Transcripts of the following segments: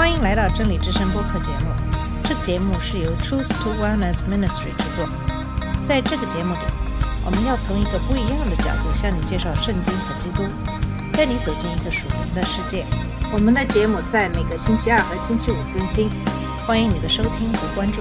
欢迎来到真理之声播客节目。这个节目是由 Truth to Wellness Ministry 制作。在这个节目里，我们要从一个不一样的角度向你介绍圣经和基督，带你走进一个属灵的世界。我们的节目在每个星期二和星期五更新，欢迎你的收听和关注。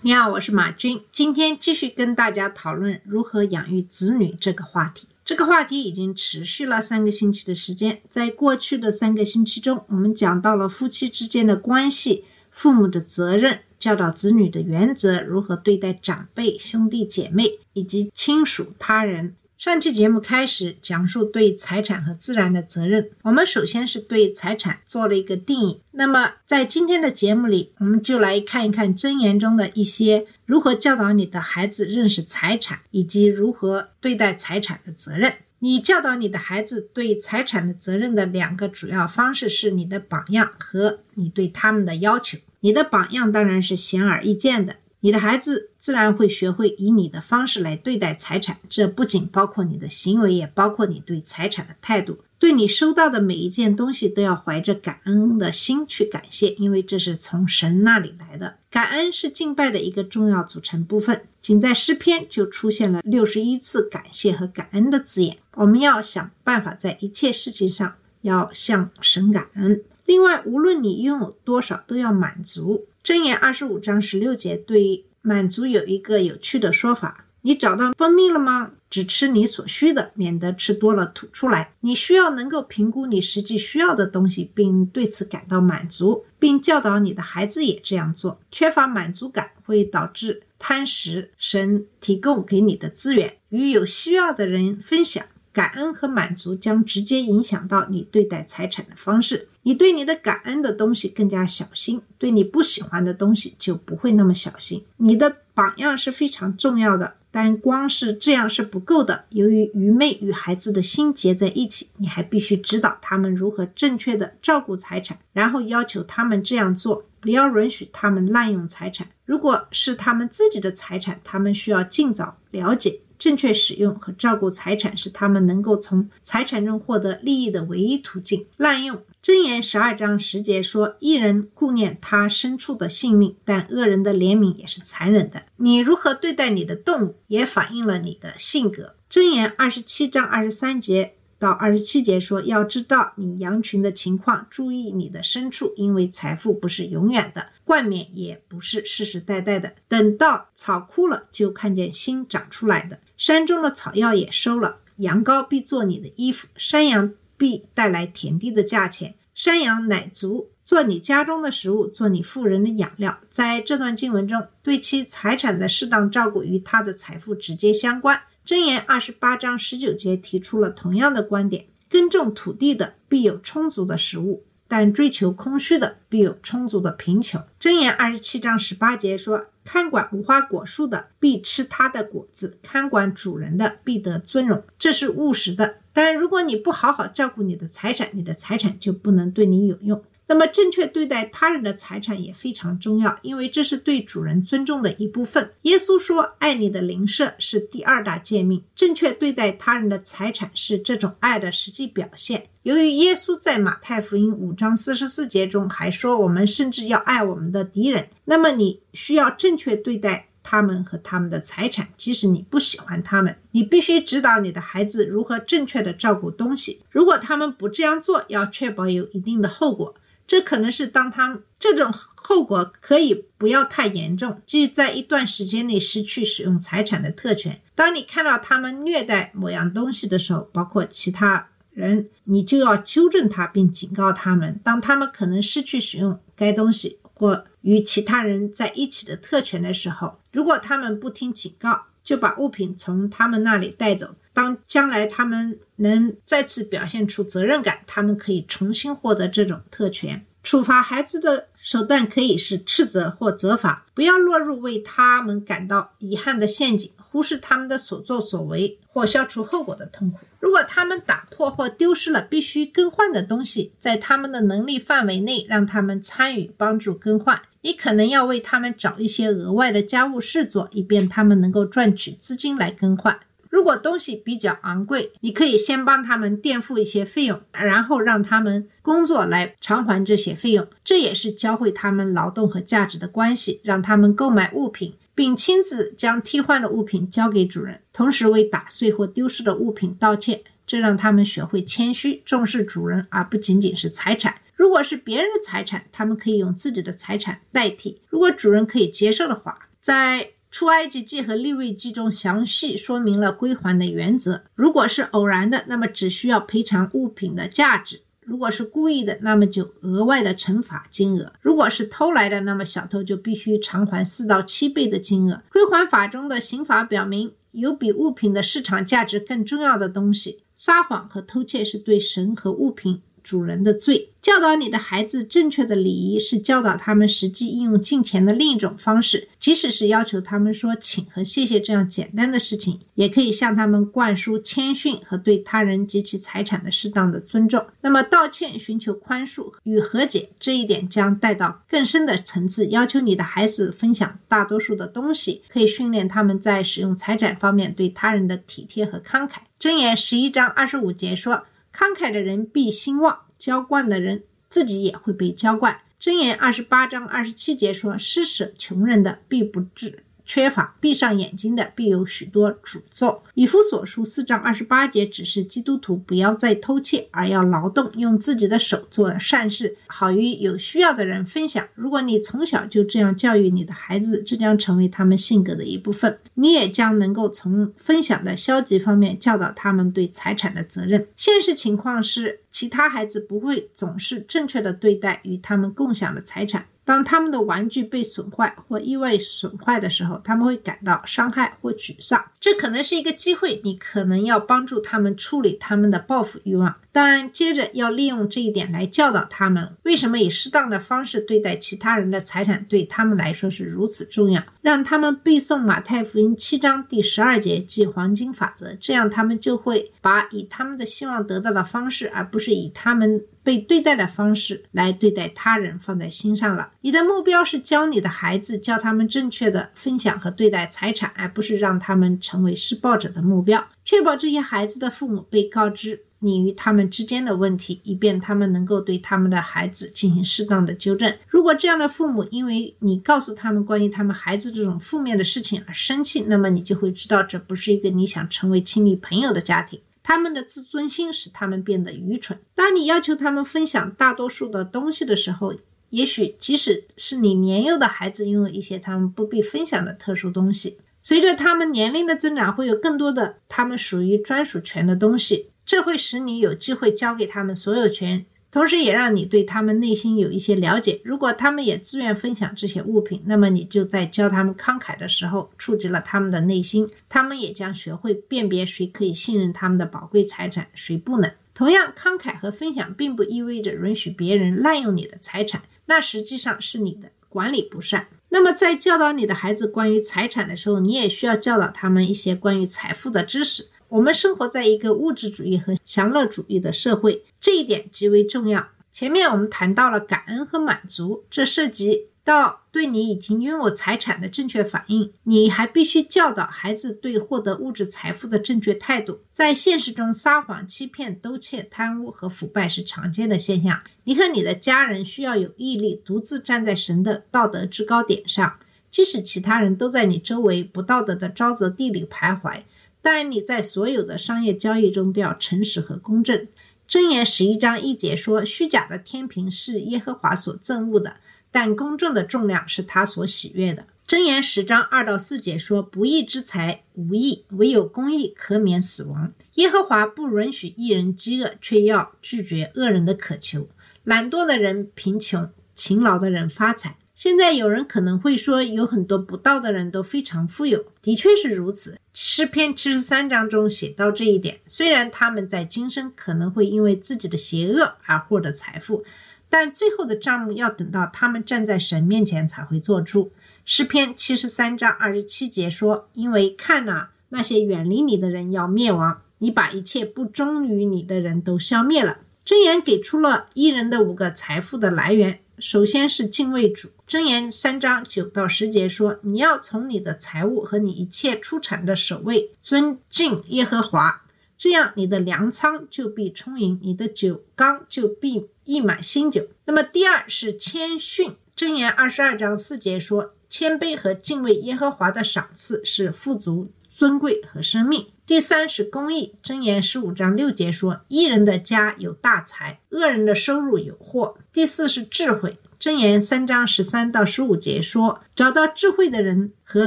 你好，我是马军，今天继续跟大家讨论如何养育子女这个话题。这个话题已经持续了三个星期的时间，在过去的三个星期中，我们讲到了夫妻之间的关系、父母的责任、教导子女的原则、如何对待长辈、兄弟姐妹以及亲属他人。上期节目开始讲述对财产和自然的责任。我们首先是对财产做了一个定义。那么在今天的节目里，我们就来看一看箴言中的一些如何教导你的孩子认识财产，以及如何对待财产的责任。你教导你的孩子对财产的责任的两个主要方式是你的榜样和你对他们的要求。你的榜样当然是显而易见的，你的孩子自然会学会以你的方式来对待财产，这不仅包括你的行为，也包括你对财产的态度。对你收到的每一件东西都要怀着感恩的心去感谢，因为这是从神那里来的。感恩是敬拜的一个重要组成部分，仅在诗篇就出现了六十一次感谢和感恩的字眼。我们要想办法在一切事情上要向神感恩。另外，无论你拥有多少，都要满足。箴言二十五章十六节对满足有一个有趣的说法：你找到蜂蜜了吗？只吃你所需的，免得吃多了吐出来。你需要能够评估你实际需要的东西，并对此感到满足，并教导你的孩子也这样做。缺乏满足感会导致贪食。神提供给你的资源与有需要的人分享。感恩和满足将直接影响到你对待财产的方式。你对你的感恩的东西更加小心，对你不喜欢的东西就不会那么小心。你的榜样是非常重要的，但光是这样是不够的。由于愚昧与孩子的心结在一起，你还必须指导他们如何正确的照顾财产，然后要求他们这样做，不要允许他们滥用财产。如果是他们自己的财产，他们需要尽早了解。正确使用和照顾财产是他们能够从财产中获得利益的唯一途径。滥用箴言十二章十节说：“一人顾念他牲畜的性命，但恶人的怜悯也是残忍的。”你如何对待你的动物，也反映了你的性格。箴言二十七章二十三节到二十七节说：“要知道你羊群的情况，注意你的牲畜，因为财富不是永远的。”冠冕也不是世世代代的，等到草枯了，就看见新长出来的。山中的草药也收了，羊羔必做你的衣服，山羊必带来田地的价钱。山羊奶足，做你家中的食物，做你富人的养料。在这段经文中，对其财产的适当照顾与他的财富直接相关。箴言二十八章十九节提出了同样的观点：耕种土地的必有充足的食物。但追求空虚的必有充足的贫穷。箴言二十七章十八节说：“看管无花果树的必吃它的果子，看管主人的必得尊荣。”这是务实的。但如果你不好好照顾你的财产，你的财产就不能对你有用。那么，正确对待他人的财产也非常重要，因为这是对主人尊重的一部分。耶稣说：“爱你的邻舍是第二大诫命。”正确对待他人的财产是这种爱的实际表现。由于耶稣在马太福音五章四十四节中还说：“我们甚至要爱我们的敌人。”那么，你需要正确对待他们和他们的财产，即使你不喜欢他们。你必须指导你的孩子如何正确的照顾东西。如果他们不这样做，要确保有一定的后果。这可能是当他这种后果可以不要太严重，即在一段时间内失去使用财产的特权。当你看到他们虐待某样东西的时候，包括其他人，你就要纠正他并警告他们。当他们可能失去使用该东西或与其他人在一起的特权的时候，如果他们不听警告，就把物品从他们那里带走。当将来他们能再次表现出责任感，他们可以重新获得这种特权。处罚孩子的手段可以是斥责或责罚，不要落入为他们感到遗憾的陷阱，忽视他们的所作所为或消除后果的痛苦。如果他们打破或丢失了必须更换的东西，在他们的能力范围内，让他们参与帮助更换。你可能要为他们找一些额外的家务事做，以便他们能够赚取资金来更换。如果东西比较昂贵，你可以先帮他们垫付一些费用，然后让他们工作来偿还这些费用。这也是教会他们劳动和价值的关系，让他们购买物品，并亲自将替换的物品交给主人，同时为打碎或丢失的物品道歉。这让他们学会谦虚，重视主人，而不仅仅是财产。如果是别人的财产，他们可以用自己的财产代替。如果主人可以接受的话，在出埃及记和利未记中详细说明了归还的原则。如果是偶然的，那么只需要赔偿物品的价值；如果是故意的，那么就额外的惩罚金额；如果是偷来的，那么小偷就必须偿还四到七倍的金额。归还法中的刑法表明，有比物品的市场价值更重要的东西。撒谎和偷窃是对神和物品主人的罪。教导你的孩子正确的礼仪，是教导他们实际应用金钱的另一种方式。即使是要求他们说“请”和“谢谢”这样简单的事情，也可以向他们灌输谦逊和对他人及其财产的适当的尊重。那么，道歉、寻求宽恕与和解这一点将带到更深的层次。要求你的孩子分享大多数的东西，可以训练他们在使用财产方面对他人的体贴和慷慨。箴言十一章二十五节说：“慷慨的人必兴旺。”浇灌的人自己也会被浇灌。箴言二十八章二十七节说：“施舍穷人的必不至缺乏，闭上眼睛的必有许多诅咒。”以弗所书四章二十八节指示基督徒不要再偷窃，而要劳动，用自己的手做善事，好与有需要的人分享。如果你从小就这样教育你的孩子，这将成为他们性格的一部分。你也将能够从分享的消极方面教导他们对财产的责任。现实情况是，其他孩子不会总是正确的对待与他们共享的财产。当他们的玩具被损坏或意外损坏的时候，他们会感到伤害或沮丧。这可能是一个机会，你可能要帮助他们处理他们的报复欲望，但接着要利用这一点来教导他们为什么以适当的方式对待其他人的财产对他们来说是如此重要。让他们背诵马太福音七章第十二节即黄金法则，这样他们就会把以他们的希望得到的方式，而不是以他们被对待的方式来对待他人放在心上了。你的目标是教你的孩子，教他们正确的分享和对待财产，而不是让他们成为施暴者的目标。确保这些孩子的父母被告知你与他们之间的问题，以便他们能够对他们的孩子进行适当的纠正。如果这样的父母因为你告诉他们关于他们孩子这种负面的事情而生气，那么你就会知道这不是一个你想成为亲密朋友的家庭。他们的自尊心使他们变得愚蠢。当你要求他们分享大多数的东西的时候，也许即使是你年幼的孩子拥有一些他们不必分享的特殊东西，随着他们年龄的增长，会有更多的他们属于专属权的东西，这会使你有机会交给他们所有权。同时，也让你对他们内心有一些了解。如果他们也自愿分享这些物品，那么你就在教他们慷慨的时候触及了他们的内心，他们也将学会辨别谁可以信任他们的宝贵财产，谁不能。同样，慷慨和分享并不意味着允许别人滥用你的财产，那实际上是你的管理不善。那么，在教导你的孩子关于财产的时候，你也需要教导他们一些关于财富的知识。我们生活在一个物质主义和享乐主义的社会，这一点极为重要。前面我们谈到了感恩和满足，这涉及到对你已经拥有财产的正确反应。你还必须教导孩子对获得物质财富的正确态度。在现实中，撒谎、欺骗、偷窃、贪污和腐败是常见的现象。你和你的家人需要有毅力，独自站在神的道德制高点上，即使其他人都在你周围不道德的沼泽地里徘徊。但你在所有的商业交易中都要诚实和公正。箴言十一章一节说：“虚假的天平是耶和华所憎恶的，但公正的重量是他所喜悦的。”箴言十章二到四节说：“不义之财无益，唯有公义可免死亡。耶和华不允许一人饥饿，却要拒绝恶人的渴求。懒惰的人贫穷，勤劳的人发财。”现在有人可能会说，有很多不道的人都非常富有，的确是如此。诗篇七十三章中写到这一点。虽然他们在今生可能会因为自己的邪恶而获得财富，但最后的账目要等到他们站在神面前才会做出。诗篇七十三章二十七节说：“因为看呐，那些远离你的人要灭亡，你把一切不忠于你的人都消灭了。”箴言给出了一人的五个财富的来源。首先是敬畏主。箴言三章九到十节说：“你要从你的财物和你一切出产的首位尊敬耶和华，这样你的粮仓就必充盈，你的酒缸就必溢满新酒。”那么第二是谦逊。箴言二十二章四节说：“谦卑和敬畏耶和华的赏赐是富足、尊贵和生命。”第三是公义。箴言十五章六节说：“一人的家有大财，恶人的收入有祸。”第四是智慧。箴言三章十三到十五节说：“找到智慧的人和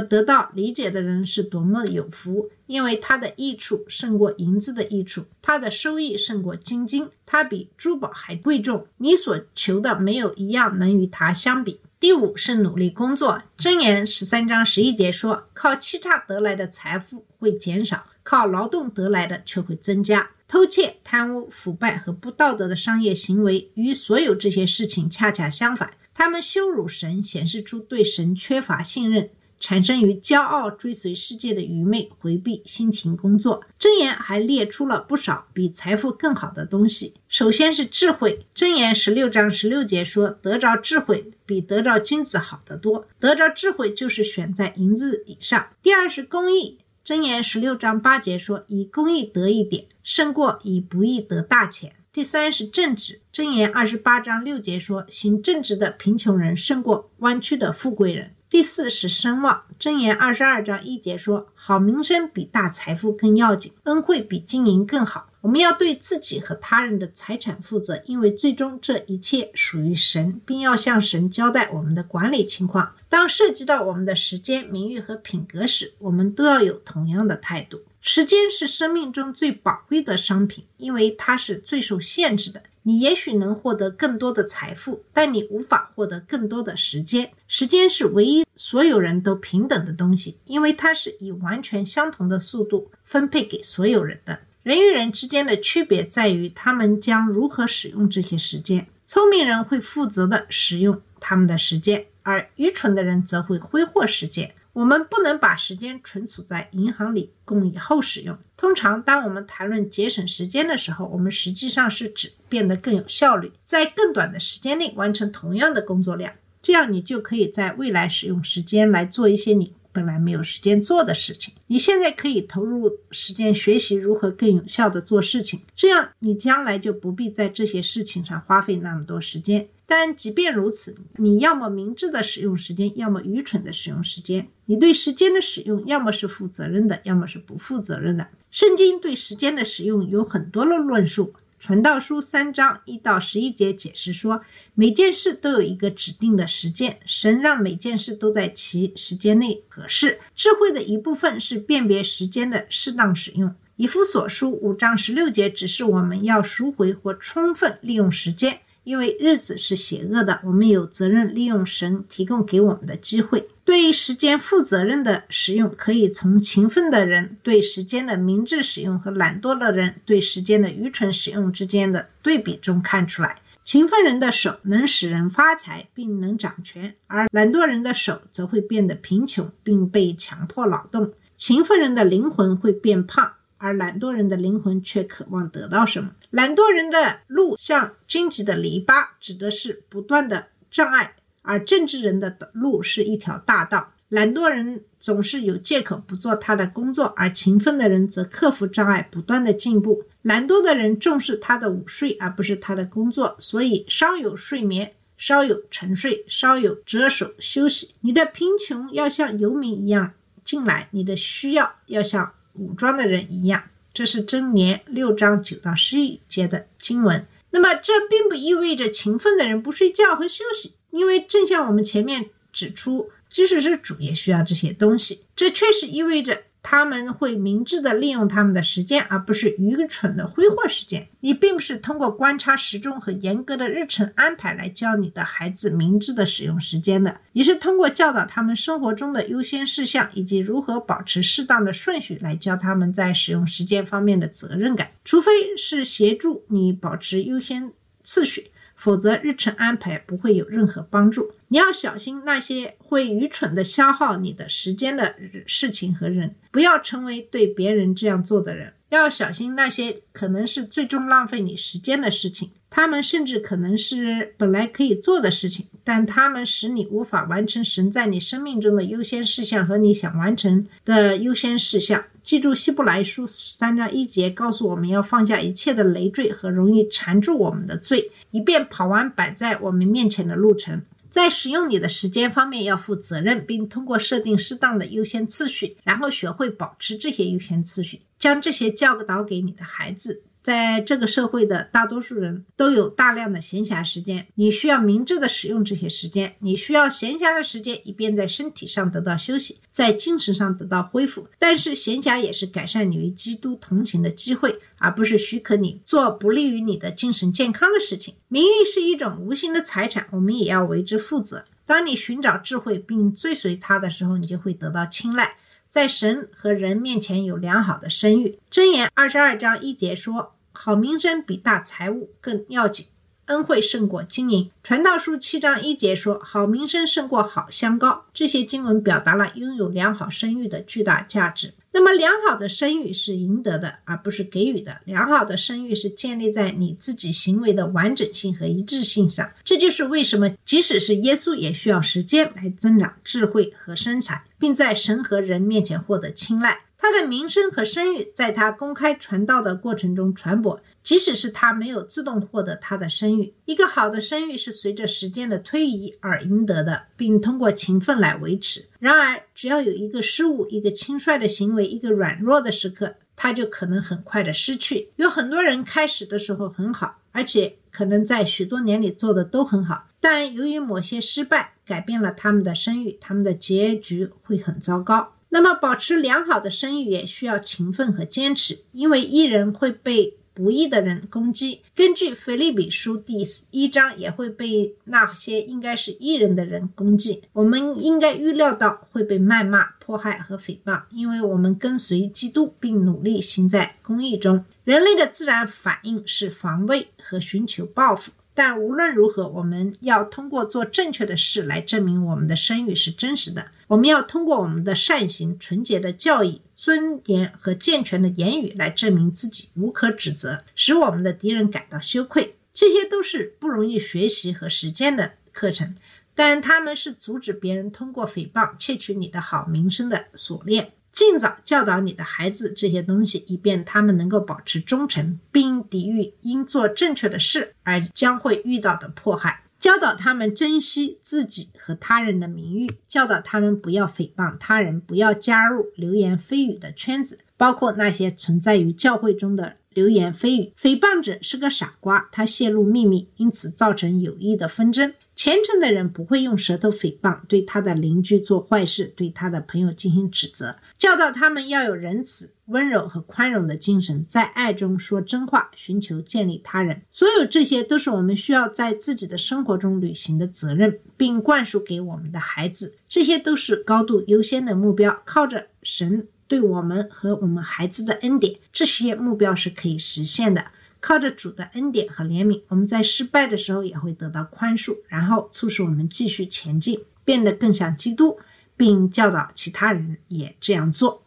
得到理解的人是多么有福，因为他的益处胜过银子的益处，他的收益胜过金金，他比珠宝还贵重。你所求的没有一样能与他相比。”第五是努力工作。箴言十三章十一节说：“靠欺诈得来的财富会减少，靠劳动得来的却会增加。”偷窃、贪污、腐败和不道德的商业行为与所有这些事情恰恰相反。他们羞辱神，显示出对神缺乏信任，产生于骄傲、追随世界的愚昧、回避辛勤工作。箴言还列出了不少比财富更好的东西。首先是智慧。箴言十六章十六节说：“得着智慧比得着金子好得多。得着智慧就是选在银子以上。”第二是公义。箴言十六章八节说：“以公义得一点，胜过以不义得大钱。”第三是正直。箴言二十八章六节说：“行正直的贫穷人胜过弯曲的富贵人。”第四是声望。箴言二十二章一节说：“好名声比大财富更要紧，恩惠比金银更好。”我们要对自己和他人的财产负责，因为最终这一切属于神，并要向神交代我们的管理情况。当涉及到我们的时间、名誉和品格时，我们都要有同样的态度。时间是生命中最宝贵的商品，因为它是最受限制的。你也许能获得更多的财富，但你无法获得更多的时间。时间是唯一所有人都平等的东西，因为它是以完全相同的速度分配给所有人的。人与人之间的区别在于他们将如何使用这些时间。聪明人会负责的使用他们的时间，而愚蠢的人则会挥霍时间。我们不能把时间存储在银行里供以后使用。通常，当我们谈论节省时间的时候，我们实际上是指变得更有效率，在更短的时间内完成同样的工作量。这样，你就可以在未来使用时间来做一些你。本来没有时间做的事情，你现在可以投入时间学习如何更有效的做事情，这样你将来就不必在这些事情上花费那么多时间。但即便如此，你要么明智的使用时间，要么愚蠢的使用时间。你对时间的使用，要么是负责任的，要么是不负责任的。圣经对时间的使用有很多的论述。传道书三章一到十一节解释说，每件事都有一个指定的时间，神让每件事都在其时间内合适。智慧的一部分是辨别时间的适当使用。以弗所书五章十六节指示我们要赎回或充分利用时间，因为日子是邪恶的，我们有责任利用神提供给我们的机会。对时间负责任的使用，可以从勤奋的人对时间的明智使用和懒惰的人对时间的愚蠢使用之间的对比中看出来。勤奋人的手能使人发财并能掌权，而懒惰人的手则会变得贫穷并被强迫劳动。勤奋人的灵魂会变胖，而懒惰人的灵魂却渴望得到什么？懒惰人的路像荆棘的篱笆，指的是不断的障碍。而正直人的路是一条大道，懒惰人总是有借口不做他的工作，而勤奋的人则克服障碍，不断的进步。懒惰的人重视他的午睡，而不是他的工作，所以稍有睡眠，稍有沉睡，稍有折手休息。你的贫穷要像游民一样进来，你的需要要像武装的人一样。这是真言六章九到十一节的经文。那么，这并不意味着勤奋的人不睡觉和休息。因为正像我们前面指出，即使是主也需要这些东西，这确实意味着他们会明智的利用他们的时间，而不是愚蠢的挥霍时间。你并不是通过观察时钟和严格的日程安排来教你的孩子明智的使用时间的，你是通过教导他们生活中的优先事项以及如何保持适当的顺序来教他们在使用时间方面的责任感。除非是协助你保持优先次序。否则，日程安排不会有任何帮助。你要小心那些会愚蠢的消耗你的时间的事情和人，不要成为对别人这样做的人。要小心那些可能是最终浪费你时间的事情。他们甚至可能是本来可以做的事情，但他们使你无法完成神在你生命中的优先事项和你想完成的优先事项。记住，希伯来书三章一节告诉我们要放下一切的累赘和容易缠住我们的罪，以便跑完摆在我们面前的路程。在使用你的时间方面要负责任，并通过设定适当的优先次序，然后学会保持这些优先次序，将这些教导给你的孩子。在这个社会的大多数人都有大量的闲暇时间，你需要明智的使用这些时间。你需要闲暇的时间，以便在身体上得到休息，在精神上得到恢复。但是闲暇也是改善你与基督同行的机会，而不是许可你做不利于你的精神健康的事情。名誉是一种无形的财产，我们也要为之负责。当你寻找智慧并追随它的时候，你就会得到青睐，在神和人面前有良好的声誉。箴言二十二章一节说。好名声比大财物更要紧，恩惠胜过金银。传道书七章一节说：“好名声胜过好香膏。”这些经文表达了拥有良好声誉的巨大价值。那么，良好的声誉是赢得的，而不是给予的。良好的声誉是建立在你自己行为的完整性和一致性上。这就是为什么，即使是耶稣，也需要时间来增长智慧和身材，并在神和人面前获得青睐。他的名声和声誉在他公开传道的过程中传播，即使是他没有自动获得他的声誉。一个好的声誉是随着时间的推移而赢得的，并通过勤奋来维持。然而，只要有一个失误、一个轻率的行为、一个软弱的时刻，他就可能很快的失去。有很多人开始的时候很好，而且可能在许多年里做的都很好，但由于某些失败改变了他们的声誉，他们的结局会很糟糕。那么，保持良好的声誉也需要勤奋和坚持，因为艺人会被不义的人攻击。根据腓立比书第一章，也会被那些应该是艺人的人攻击。我们应该预料到会被谩骂、迫害和诽谤，因为我们跟随基督，并努力行在公义中。人类的自然反应是防卫和寻求报复。但无论如何，我们要通过做正确的事来证明我们的声誉是真实的。我们要通过我们的善行、纯洁的教义、尊严和健全的言语来证明自己无可指责，使我们的敌人感到羞愧。这些都是不容易学习和实践的课程，但他们是阻止别人通过诽谤窃取你的好名声的锁链。尽早教导你的孩子这些东西，以便他们能够保持忠诚，并抵御因做正确的事而将会遇到的迫害。教导他们珍惜自己和他人的名誉，教导他们不要诽谤他人，不要加入流言蜚语的圈子，包括那些存在于教会中的流言蜚语。诽谤者是个傻瓜，他泄露秘密，因此造成有益的纷争。虔诚的人不会用舌头诽谤，对他的邻居做坏事，对他的朋友进行指责。教导他们要有仁慈、温柔和宽容的精神，在爱中说真话，寻求建立他人。所有这些都是我们需要在自己的生活中履行的责任，并灌输给我们的孩子。这些都是高度优先的目标。靠着神对我们和我们孩子的恩典，这些目标是可以实现的。靠着主的恩典和怜悯，我们在失败的时候也会得到宽恕，然后促使我们继续前进，变得更像基督，并教导其他人也这样做。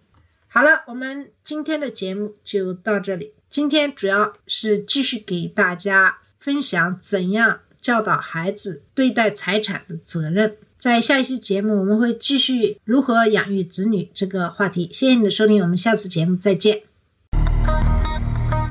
好了，我们今天的节目就到这里。今天主要是继续给大家分享怎样教导孩子对待财产的责任。在下一期节目，我们会继续如何养育子女这个话题。谢谢你的收听，我们下次节目再见。